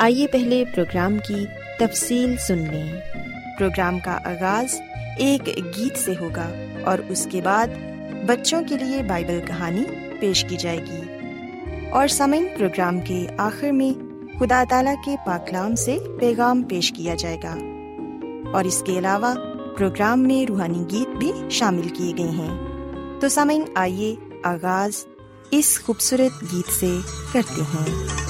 آئیے پہلے پروگرام کی تفصیل سن لیں پروگرام کا آغاز ایک گیت سے ہوگا اور اس کے بعد بچوں کے لیے بائبل کہانی پیش کی جائے گی۔ اور سمن پروگرام کے آخر میں خدا تعالی کے پاکلام سے پیغام پیش کیا جائے گا۔ اور اس کے علاوہ پروگرام میں روحانی گیت بھی شامل کیے گئے ہیں۔ تو سمن آئیے آغاز اس خوبصورت گیت سے کرتے ہیں۔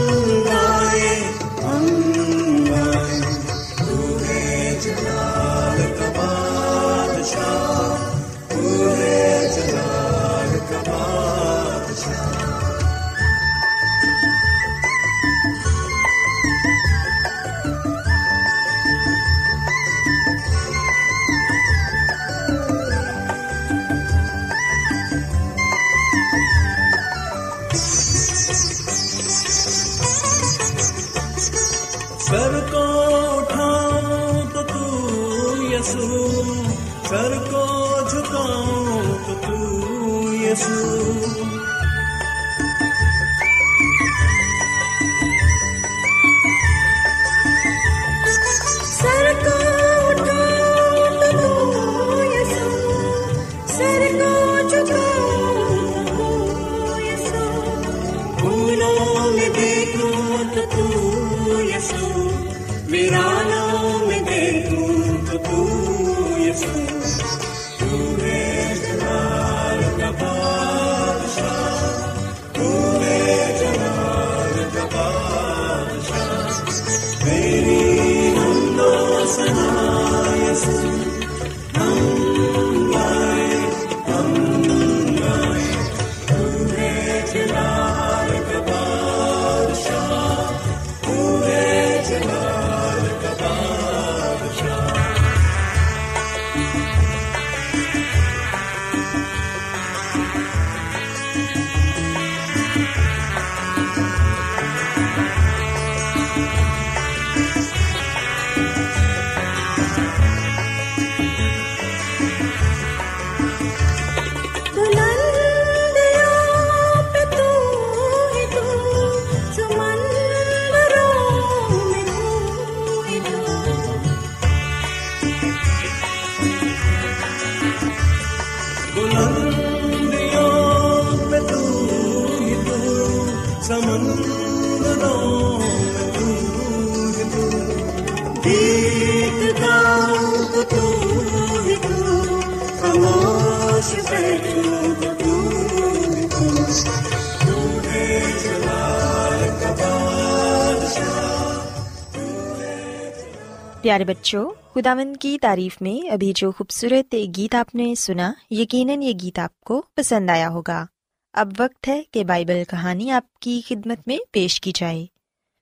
پیارے بچوں، خداوند کی تعریف میں ابھی جو خوبصورت گیت آپ نے سنا، یقیناً یہ گیت آپ کو پسند آیا ہوگا۔ اب وقت ہے کہ بائبل کہانی آپ کی خدمت میں پیش کی جائے۔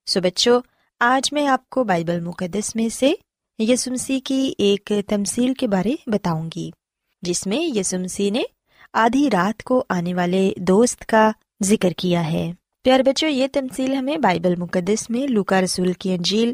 سو بچوں، آج میں آپ کو بائبل مقدس میں سے یسمسی کی ایک تمثیل کے بارے بتاؤں گی، جس میں یسمسی نے آدھی رات کو آنے والے دوست کا ذکر کیا ہے۔ پیار بچوں، یہ تمثیل ہمیں بائبل مقدس میں لوکا رسول کی انجیل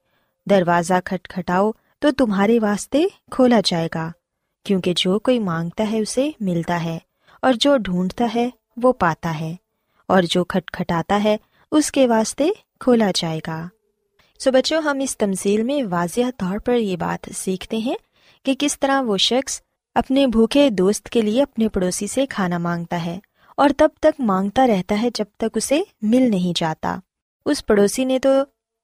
دروازہ کھٹکھٹاؤ تو تمہارے واسطے کھولا جائے گا، کیونکہ جو کوئی مانگتا ہے اسے ملتا ہے، اور جو ڈھونڈتا ہے وہ پاتا ہے، اور جو کھٹکھٹاتا ہے اس کے واسطے کھولا جائے گا۔ سو so بچوں، ہم اس تمثیل میں واضح طور پر یہ بات سیکھتے ہیں کہ کس طرح وہ شخص اپنے بھوکے دوست کے لیے اپنے پڑوسی سے کھانا مانگتا ہے، اور تب تک مانگتا رہتا ہے جب تک اسے مل نہیں جاتا۔ اس پڑوسی نے تو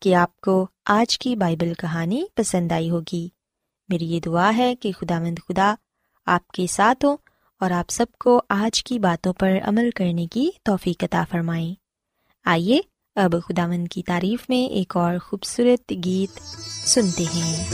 کہ آپ کو آج کی بائبل کہانی پسند آئی ہوگی۔ میری یہ دعا ہے کہ خدا مند خدا آپ کے ساتھ ہوں اور آپ سب کو آج کی باتوں پر عمل کرنے کی توفیق عطا فرمائیں۔ آئیے اب خدا مند کی تعریف میں ایک اور خوبصورت گیت سنتے ہیں۔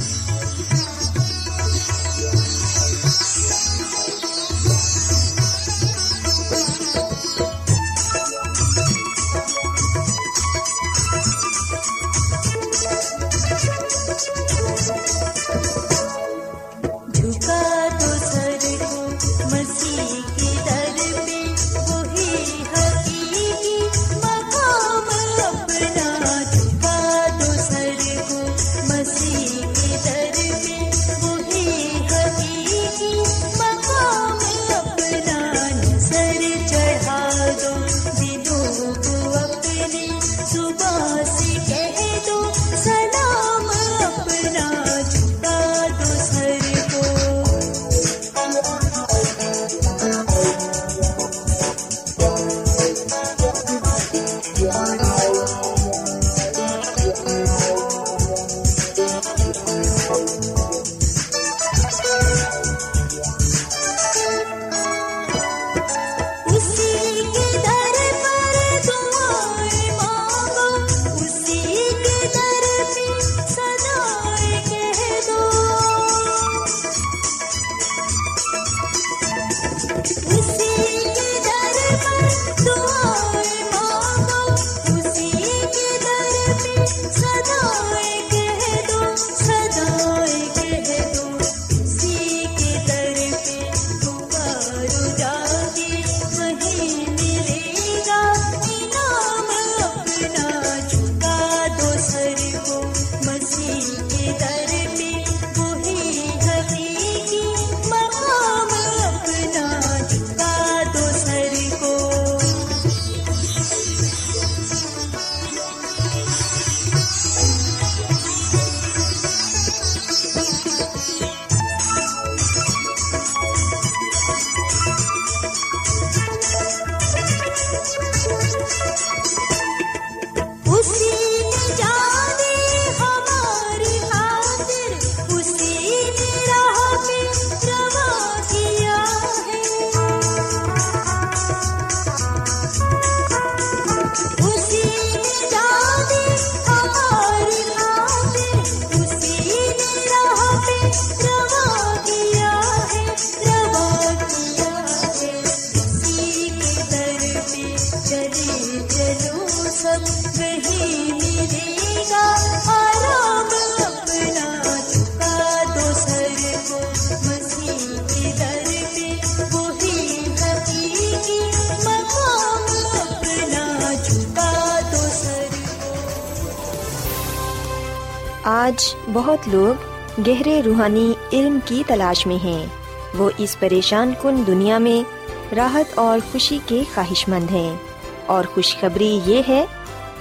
آج بہت لوگ گہرے روحانی علم کی تلاش میں ہیں۔ وہ اس پریشان کن دنیا میں راحت اور خوشی کے خواہش مند ہیں۔ اور خوشخبری یہ ہے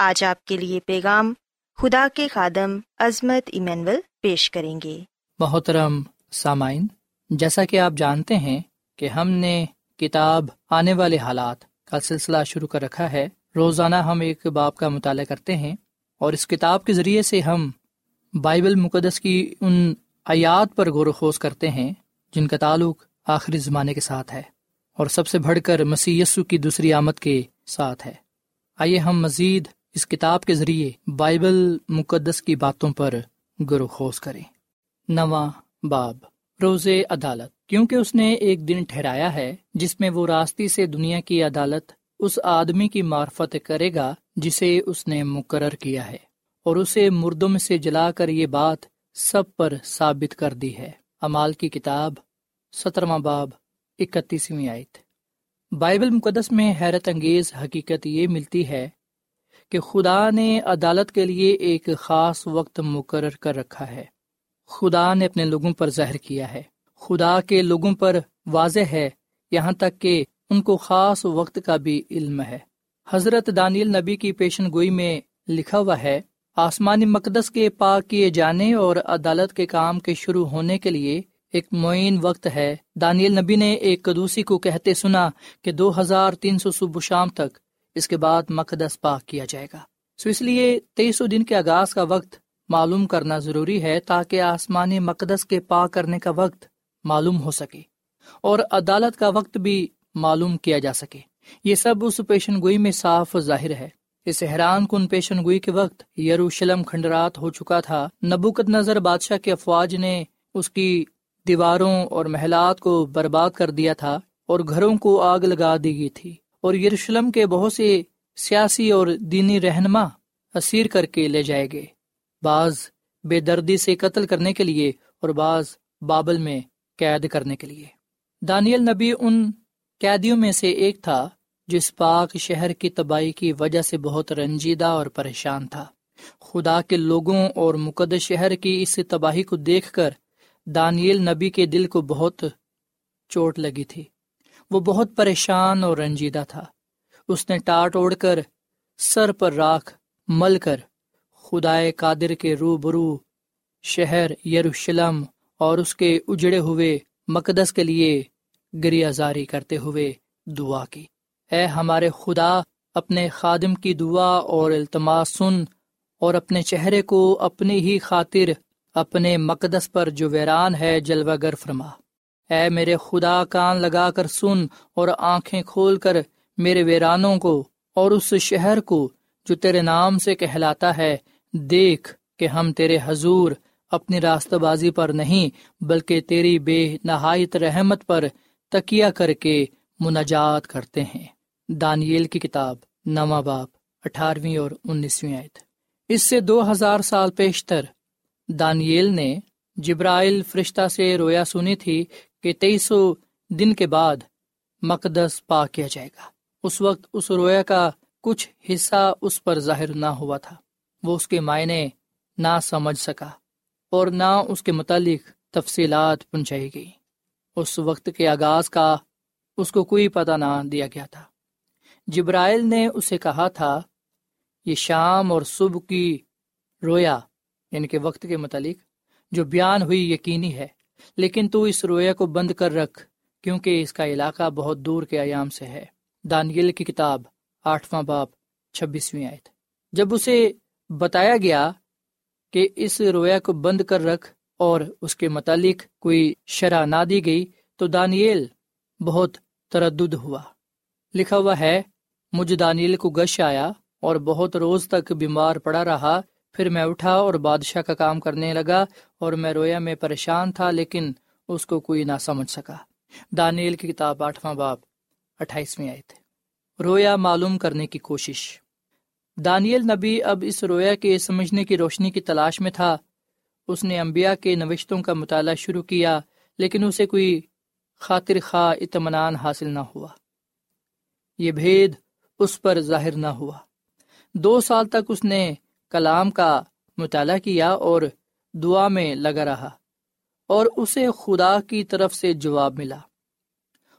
آج آپ کے لیے پیغام خدا کے خادم عظمت ایمینول پیش کریں گے۔ محترم سامعین، جیسا کہ آپ جانتے ہیں کہ ہم نے کتاب آنے والے حالات کا سلسلہ شروع کر رکھا ہے۔ روزانہ ہم ایک باپ کا مطالعہ کرتے ہیں اور اس کتاب کے ذریعے سے ہم بائبل مقدس کی ان آیات پر غور و خوض کرتے ہیں جن کا تعلق آخری زمانے کے ساتھ ہے اور سب سے بڑھ کر مسی یسو کی دوسری آمد کے ساتھ ہے۔ آئیے ہم مزید اس کتاب کے ذریعے بائبل مقدس کی باتوں پر غور و خوض کریں نواں باب، روز عدالت۔ کیونکہ اس نے ایک دن ٹھہرایا ہے جس میں وہ راستی سے دنیا کی عدالت اس آدمی کی معرفت کرے گا جسے اس نے مقرر کیا ہے، اور اسے مردم سے جلا کر یہ بات سب پر ثابت کر دی ہے۔ امال کی کتاب، سترواں باب، اکتیسویں آیت۔ بائبل مقدس میں حیرت انگیز حقیقت یہ ملتی ہے کہ خدا نے عدالت کے لیے ایک خاص وقت مقرر کر رکھا ہے۔ خدا نے اپنے لوگوں پر ظاہر کیا ہے۔ خدا کے لوگوں پر واضح ہے یہاں تک کہ ان کو خاص وقت کا بھی علم ہے۔ حضرت دانیل نبی کی پیشن گوئی میں لکھا ہوا ہے آسمانی مقدس کے پاک کیے جانے اور عدالت کے کام کے شروع ہونے کے لیے ایک معین وقت ہے۔ دانیل نبی نے ایک قدوسی کو کہتے سنا کہ دو ہزار تین سو صبح شام تک اس کے بعد مقدس پاک کیا جائے گا۔ سو اس لیے تیئیسو دن کے آغاز کا وقت معلوم کرنا ضروری ہے تاکہ آسمانی مقدس کے پاک کرنے کا وقت معلوم ہو سکے اور عدالت کا وقت بھی معلوم کیا جا سکے۔ یہ سب اس پیشن گوئی میں صاف ظاہر ہے۔ اس حیران کن پیشن گوئی کے وقت یروشلم کھنڈرات ہو چکا تھا۔ نبوکت نظر بادشاہ کے افواج نے اس کی دیواروں اور محلات کو برباد کر دیا تھا اور گھروں کو آگ لگا دی گئی تھی۔ اور یروشلم کے بہت سے سیاسی اور دینی رہنما اسیر کر کے لے جائے گے بعض بے دردی سے قتل کرنے کے لیے اور بعض بابل میں قید کرنے کے لیے۔ دانیل نبی ان قیدیوں میں سے ایک تھا جس پاک شہر کی تباہی کی وجہ سے بہت رنجیدہ اور پریشان تھا۔ خدا کے لوگوں اور مقدس شہر کی اس تباہی کو دیکھ کر دانیل نبی کے دل کو بہت چوٹ لگی تھی۔ وہ بہت پریشان اور رنجیدہ تھا۔ اس نے ٹاٹ اوڑ کر سر پر راکھ مل کر خدائے قادر کے رو برو شہر یروشلم اور اس کے اجڑے ہوئے مقدس کے لیے گریا زاری کرتے ہوئے دعا کی۔ اے ہمارے خدا، اپنے خادم کی دعا اور التماس سن اور اپنے چہرے کو اپنی ہی خاطر، اپنے مقدس پر جو ویران ہے، جلوہ گر فرما۔ اے میرے خدا کان لگا کر سن اور آنکھیں کھول کر میرے ویرانوں کو اور اس شہر کو جو تیرے نام سے کہلاتا ہے، دیکھ کہ ہم تیرے حضور اپنی راستہ بازی پر نہیں، بلکہ تیری بے نہایت رحمت پر تکیا کر کے مناجات کرتے ہیں۔ دانیل کی کتاب، نواں باپ، اٹھارہویں اور انیسویں آیت۔ اس سے دو ہزار سال پیشتر دانیل نے جبرائل فرشتہ سے رویا سنی تھی کہ تیئیسو دن کے بعد مقدس پا کیا جائے گا۔ اس وقت اس رویا کا کچھ حصہ اس پر ظاہر نہ ہوا تھا۔ وہ اس کے معنی نہ سمجھ سکا اور نہ اس کے متعلق تفصیلات پہنچائی گئی۔ اس وقت کے آغاز کا اس کو کوئی پتہ نہ دیا گیا تھا۔ جبرائل نے اسے کہا تھا، یہ شام اور صبح کی رویا یعنی کہ وقت کے متعلق جو بیان ہوئی یقینی ہے لیکن تو اس رویا کو بند کر رکھ، کیونکہ اس کا علاقہ بہت دور کے ایام سے ہے۔ دانگل کی کتاب، آٹھواں باپ، چھبیسویں آئے تھے جب اسے بتایا گیا کہ اس رویا کو بند کر رکھ اور اس کے متعلق کوئی شرح نہ دی گئی، تو دانیل بہت تردد ہوا۔ لکھا ہوا ہے، مجھ دانیل کو گش آیا اور بہت روز تک بیمار پڑا رہا پھر میں اٹھا اور بادشاہ کا کام کرنے لگا اور میں رویا میں پریشان تھا لیکن اس کو کوئی نہ سمجھ سکا۔ دانیل کی کتاب آٹھواں باپ اٹھائیسویں آئے تھے رویا معلوم کرنے کی کوشش۔ دانیل نبی اب اس رویا کے سمجھنے کی روشنی کی تلاش میں تھا۔ اس نے انبیاء کے نوشتوں کا مطالعہ شروع کیا، لیکن اسے کوئی خاطر خواہ اطمینان حاصل نہ ہوا۔ یہ بھید اس پر ظاہر نہ ہوا۔ دو سال تک اس نے کلام کا مطالعہ کیا اور دعا میں لگا رہا اور اسے خدا کی طرف سے جواب ملا۔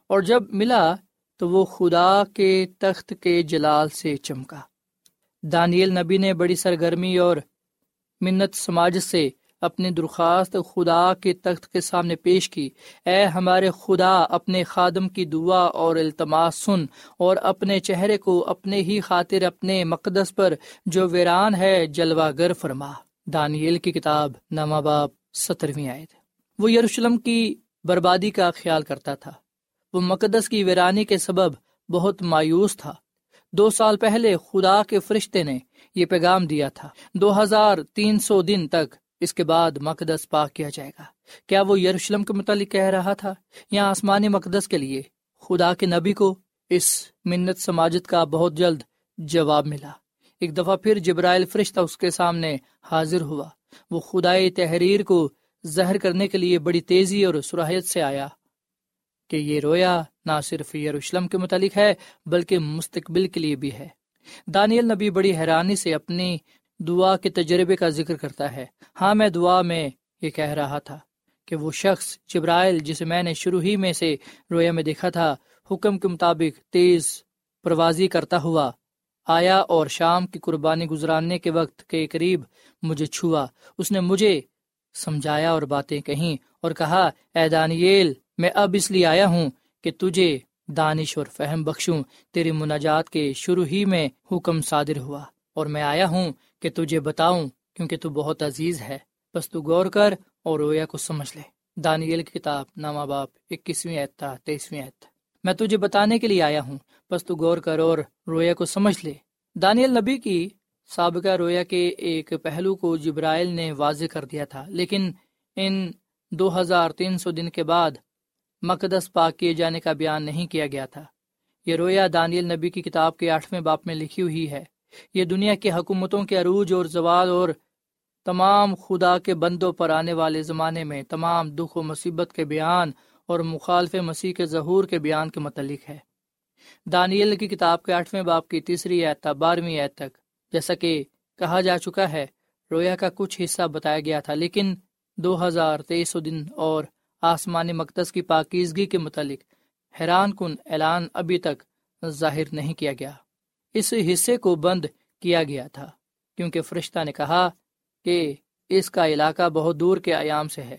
اور جب ملا تو وہ خدا کے تخت کے جلال سے چمکا۔ دانیل نبی نے بڑی سرگرمی اور منت سماج سے اپنی درخواست خدا کے تخت کے سامنے پیش کی۔ اے ہمارے خدا، اپنے خادم کی دعا اور التماس سن اور اپنے چہرے کو اپنے ہی خاطر اپنے مقدس پر جو ویران ہے جلوہ گر فرما۔ دانیل کی کتاب نما باب، سترویں آئے تھے وہ یروشلم کی بربادی کا خیال کرتا تھا۔ وہ مقدس کی ویرانی کے سبب بہت مایوس تھا۔ دو سال پہلے خدا کے فرشتے نے یہ پیغام دیا تھا۔ دو ہزار تین سو دن تک اس کے بعد مقدس پاک کیا جائے گا۔ کیا وہ یروشلم کے متعلق کہہ رہا تھا یا آسمانی مقدس کے لیے؟ خدا کے نبی کو اس منت سماجت کا بہت جلد جواب ملا۔ ایک دفعہ پھر جبرائل فرشتہ اس کے سامنے حاضر ہوا۔ وہ خدائی تحریر کو زہر کرنے کے لیے بڑی تیزی اور سراہیت سے آیا کہ یہ رویا نہ صرف یروشلم کے متعلق ہے بلکہ مستقبل کے لیے بھی ہے۔ دانیل نبی بڑی حیرانی سے اپنی دعا کے تجربے کا ذکر کرتا ہے۔ ہاں میں دعا میں یہ کہہ رہا تھا کہ وہ شخص جبرائل جسے میں نے شروع ہی میں سے رویا میں دیکھا تھا، حکم کے مطابق تیز پروازی کرتا ہوا آیا اور شام کی قربانی گزارنے کے وقت کے قریب مجھے چھوا۔ اس نے مجھے سمجھایا اور باتیں کہیں اور کہا، اے دانیل میں اب اس لیے آیا ہوں کہ تجھے دانش اور فہم بخشوں، تیری مناجات کے شروع ہی میں حکم صادر ہوا اور میں آیا ہوں کہ تجھے بتاؤں، کیونکہ تو بہت عزیز ہے۔ بس تو غور کر اور رویا کو سمجھ لے۔ دانیل کی کتاب، نامہ باپ، اکیسویں ایت تیسویں ایت میں تجھے بتانے کے لیے آیا ہوں بس تو غور کر اور رویا کو سمجھ لے۔ دانیل نبی کی سابقہ رویا کے ایک پہلو کو جبرائل نے واضح کر دیا تھا، لیکن ان دو ہزار تین سو دن کے بعد مقدس پاک کیے جانے کا بیان نہیں کیا گیا تھا۔ یہ رویا دانیل نبی کی کتاب کے آٹھویں باپ میں لکھی ہوئی ہے۔ یہ دنیا کی حکومتوں کے عروج اور زوال اور تمام خدا کے بندوں پر آنے والے زمانے میں تمام دکھ و مصیبت کے بیان اور مخالف مسیح کے ظہور کے بیان کے متعلق ہے۔ دانیل کی کتاب کے آٹھویں باپ کی تیسری تا بارہویں ایت تک جیسا کہ کہا جا چکا ہے رویا کا کچھ حصہ بتایا گیا تھا، لیکن دو ہزار تیئیس دن اور آسمانی مقدس کی پاکیزگی کے متعلق حیران کن اعلان ابھی تک ظاہر نہیں کیا گیا۔ اس حصے کو بند کیا گیا تھا، کیونکہ فرشتہ نے کہا کہ اس کا علاقہ بہت دور کے ایام سے ہے۔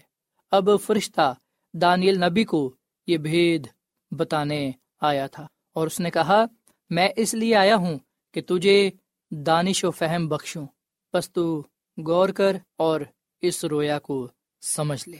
اب فرشتہ دانیل نبی کو یہ بھید بتانے آیا تھا اور اس نے کہا، میں اس لیے آیا ہوں کہ تجھے دانش و فہم بخشوں بس تو غور کر اور اس رویا کو سمجھ لے۔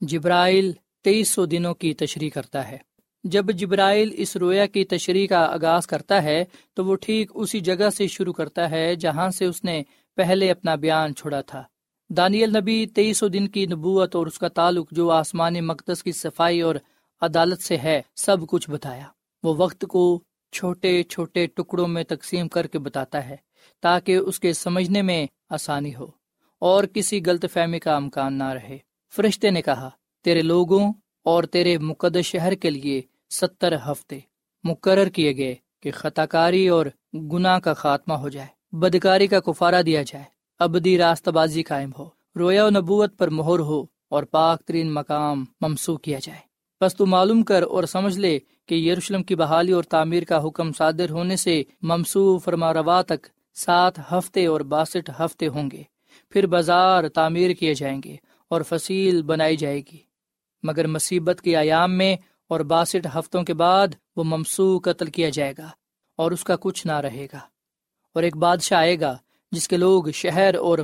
جبرائل تیئیس سو دنوں کی تشریح کرتا ہے۔ جب جبرائل اس رویا کی تشریح کا آغاز کرتا ہے تو وہ ٹھیک اسی جگہ سے شروع کرتا ہے جہاں سے اس نے پہلے اپنا بیان چھوڑا تھا۔ دانیل نبی تیئیس سو دن کی نبوت اور اس کا تعلق جو آسمانی مقدس کی صفائی اور عدالت سے ہے، سب کچھ بتایا۔ وہ وقت کو چھوٹے چھوٹے ٹکڑوں میں تقسیم کر کے بتاتا ہے تاکہ اس کے سمجھنے میں آسانی ہو اور کسی غلط فہمی کا امکان نہ رہے۔ فرشتے نے کہا، تیرے لوگوں اور تیرے مقدس شہر کے لیے ستر ہفتے مقرر کیے گئے کہ خطا کاری اور گناہ کا خاتمہ ہو جائے، بدکاری کا کفارہ دیا جائے، ابدی راست بازی قائم ہو، رویا و نبوت پر مہر ہو اور پاک ترین مقام ممسو کیا جائے۔ بس تو معلوم کر اور سمجھ لے کہ یروشلم کی بحالی اور تعمیر کا حکم صادر ہونے سے ممسو فرما روا تک سات ہفتے اور باسٹھ ہفتے ہوں گے۔ پھر بازار تعمیر کیے جائیں گے اور فصیل بنائی جائے گی۔ مگر مصیبت کے ایام میں اور باسٹھ ہفتوں کے بعد وہ ممسو قتل کیا جائے گا اور اس کا کچھ نہ رہے گا۔ اور ایک بادشاہ آئے گا جس کے لوگ شہر اور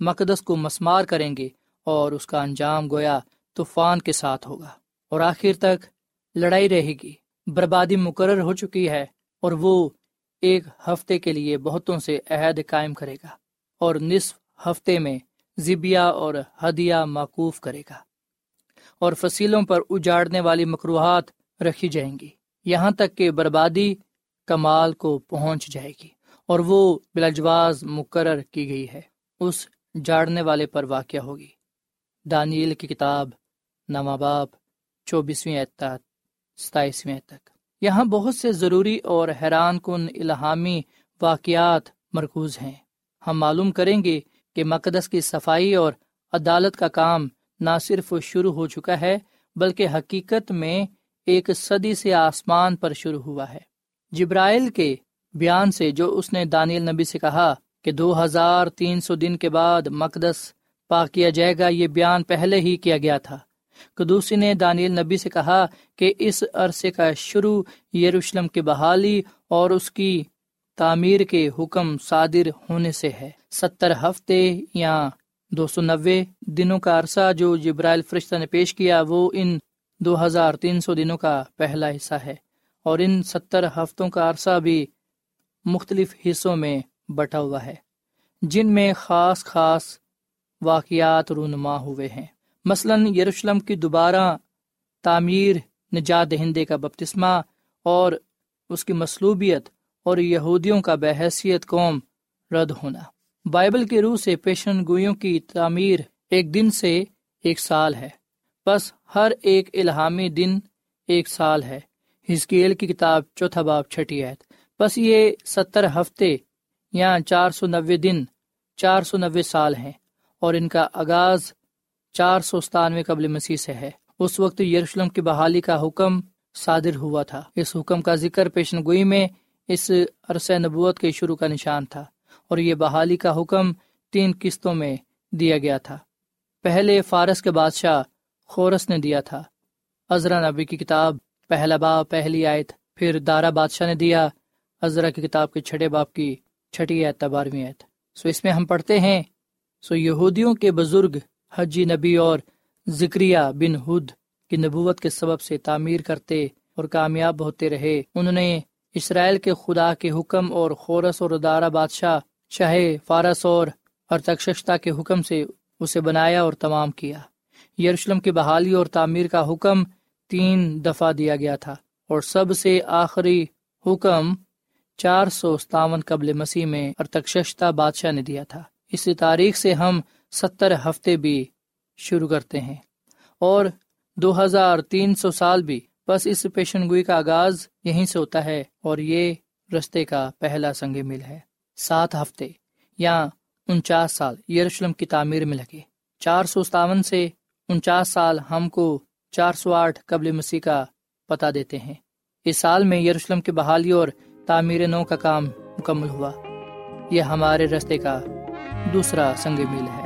مقدس کو مسمار کریں گے اور اس کا انجام گویا طوفان کے ساتھ ہوگا اور آخر تک لڑائی رہے گی۔ بربادی مقرر ہو چکی ہے اور وہ ایک ہفتے کے لیے بہتوں سے عہد قائم کرے گا اور نصف ہفتے میں زبیا اور ہدیہ معقوف کرے گا۔ اور فصیلوں پر اجاڑنے والی مقروحات رکھی جائیں گی۔ یہاں تک کہ بربادی کمال کو پہنچ جائے گی اور وہ بلاجواز مقرر کی گئی ہے۔ اس جاڑنے والے پر واقع ہوگی۔ دانیل کی کتاب نامہ باپ چوبیسویں اعتاد ستائیسویں تک۔ یہاں بہت سے ضروری اور حیران کن الہامی واقعات مرکوز ہیں۔ ہم معلوم کریں گے کہ مقدس کی صفائی اور عدالت کا کام نہ صرف شروع ہو چکا ہے، بلکہ حقیقت میں ایک صدی سے آسمان پر شروع ہوا ہے۔ جبرائل کے بیان سے جو اس نے دانیل نبی سے کہا کہ دو ہزار تین سو دن کے بعد مقدس پا کیا جائے گا، یہ بیان پہلے ہی کیا گیا تھا۔ قدوسی نے دانیل نبی سے کہا کہ اس عرصے کا شروع یروشلم کی بحالی اور اس کی تعمیر کے حکم صادر ہونے سے ہے۔ ستر ہفتے یا دو سو نوے دنوں کا عرصہ جو جبرائل فرشتہ نے پیش کیا، وہ ان دو ہزار تین سو دنوں کا پہلا حصہ ہے۔ اور ان ستر ہفتوں کا عرصہ بھی مختلف حصوں میں بٹا ہوا ہے، جن میں خاص خاص واقعات رونما ہوئے ہیں۔ مثلاً یروشلم کی دوبارہ تعمیر نجات دہندے کا بپتسمہ اور اس کی مصلوبیت اور یہودیوں کا بحیثیت قوم رد ہونا۔ بائبل کے روح سے پیشن گوئیوں کی تعمیر ایک دن سے ایک سال ہے۔ بس ہر ایک الہامی دن ایک سال ہے۔ ہزکیل کی کتاب چوتھا باب، چھٹی ہے بس یہ ستر ہفتے یا چار سو نوے دن، چار سو نوے سال ہیں۔ اور ان کا آغاز چار سو ستانوے قبل مسیح سے ہے۔ اس وقت یروشلم کی بحالی کا حکم صادر ہوا تھا۔ اس حکم کا ذکر پیشن گوئی میں اس عرصہ نبوت کے شروع کا نشان تھا۔ اور یہ بحالی کا حکم تین قسطوں میں دیا گیا تھا۔ پہلے فارس کے بادشاہ خورس نے دیا تھا۔ ازرا نبی کی کتاب، پہلا باپ، پہلی آیت، پھر دارا بادشاہ نے دیا۔ ازرا کی کتاب کے چھٹے باپ کی چھٹی آیت بارہویں آیت۔ سو اس میں ہم پڑھتے ہیں، سو یہودیوں کے بزرگ حجی نبی اور ذکریہ بن ہد کی نبوت کے سبب سے تعمیر کرتے اور کامیاب ہوتے رہے۔ انہوں نے اسرائیل کے خدا کے حکم اور خورس اور ادارہ بادشاہ، شاہ فارس اور ارتکشتا کے حکم سے اسے بنایا اور تمام کیا۔ یروشلم کی بحالی اور تعمیر کا حکم تین دفعہ دیا گیا تھا اور سب سے آخری حکم چار سو ستاون قبل مسیح میں ارتکشتا بادشاہ نے دیا تھا۔ اسی تاریخ سے ہم ستر ہفتے بھی شروع کرتے ہیں اور دو ہزار تین سو سال بھی۔ بس اس پیشن گوئی کا آغاز یہیں سے ہوتا ہے اور یہ رستے کا پہلا سنگ مل ہے۔ سات ہفتے یا انچاس سال یروشلم کی تعمیر میں لگے۔ چار سو ستاون سے انچاس سال ہم کو چار سو آٹھ قبل مسیح کا پتہ دیتے ہیں۔ اس سال میں یروشلم کی بحالی اور تعمیر نو کا کام مکمل ہوا۔ یہ ہمارے رستے کا دوسرا سنگ میل ہے۔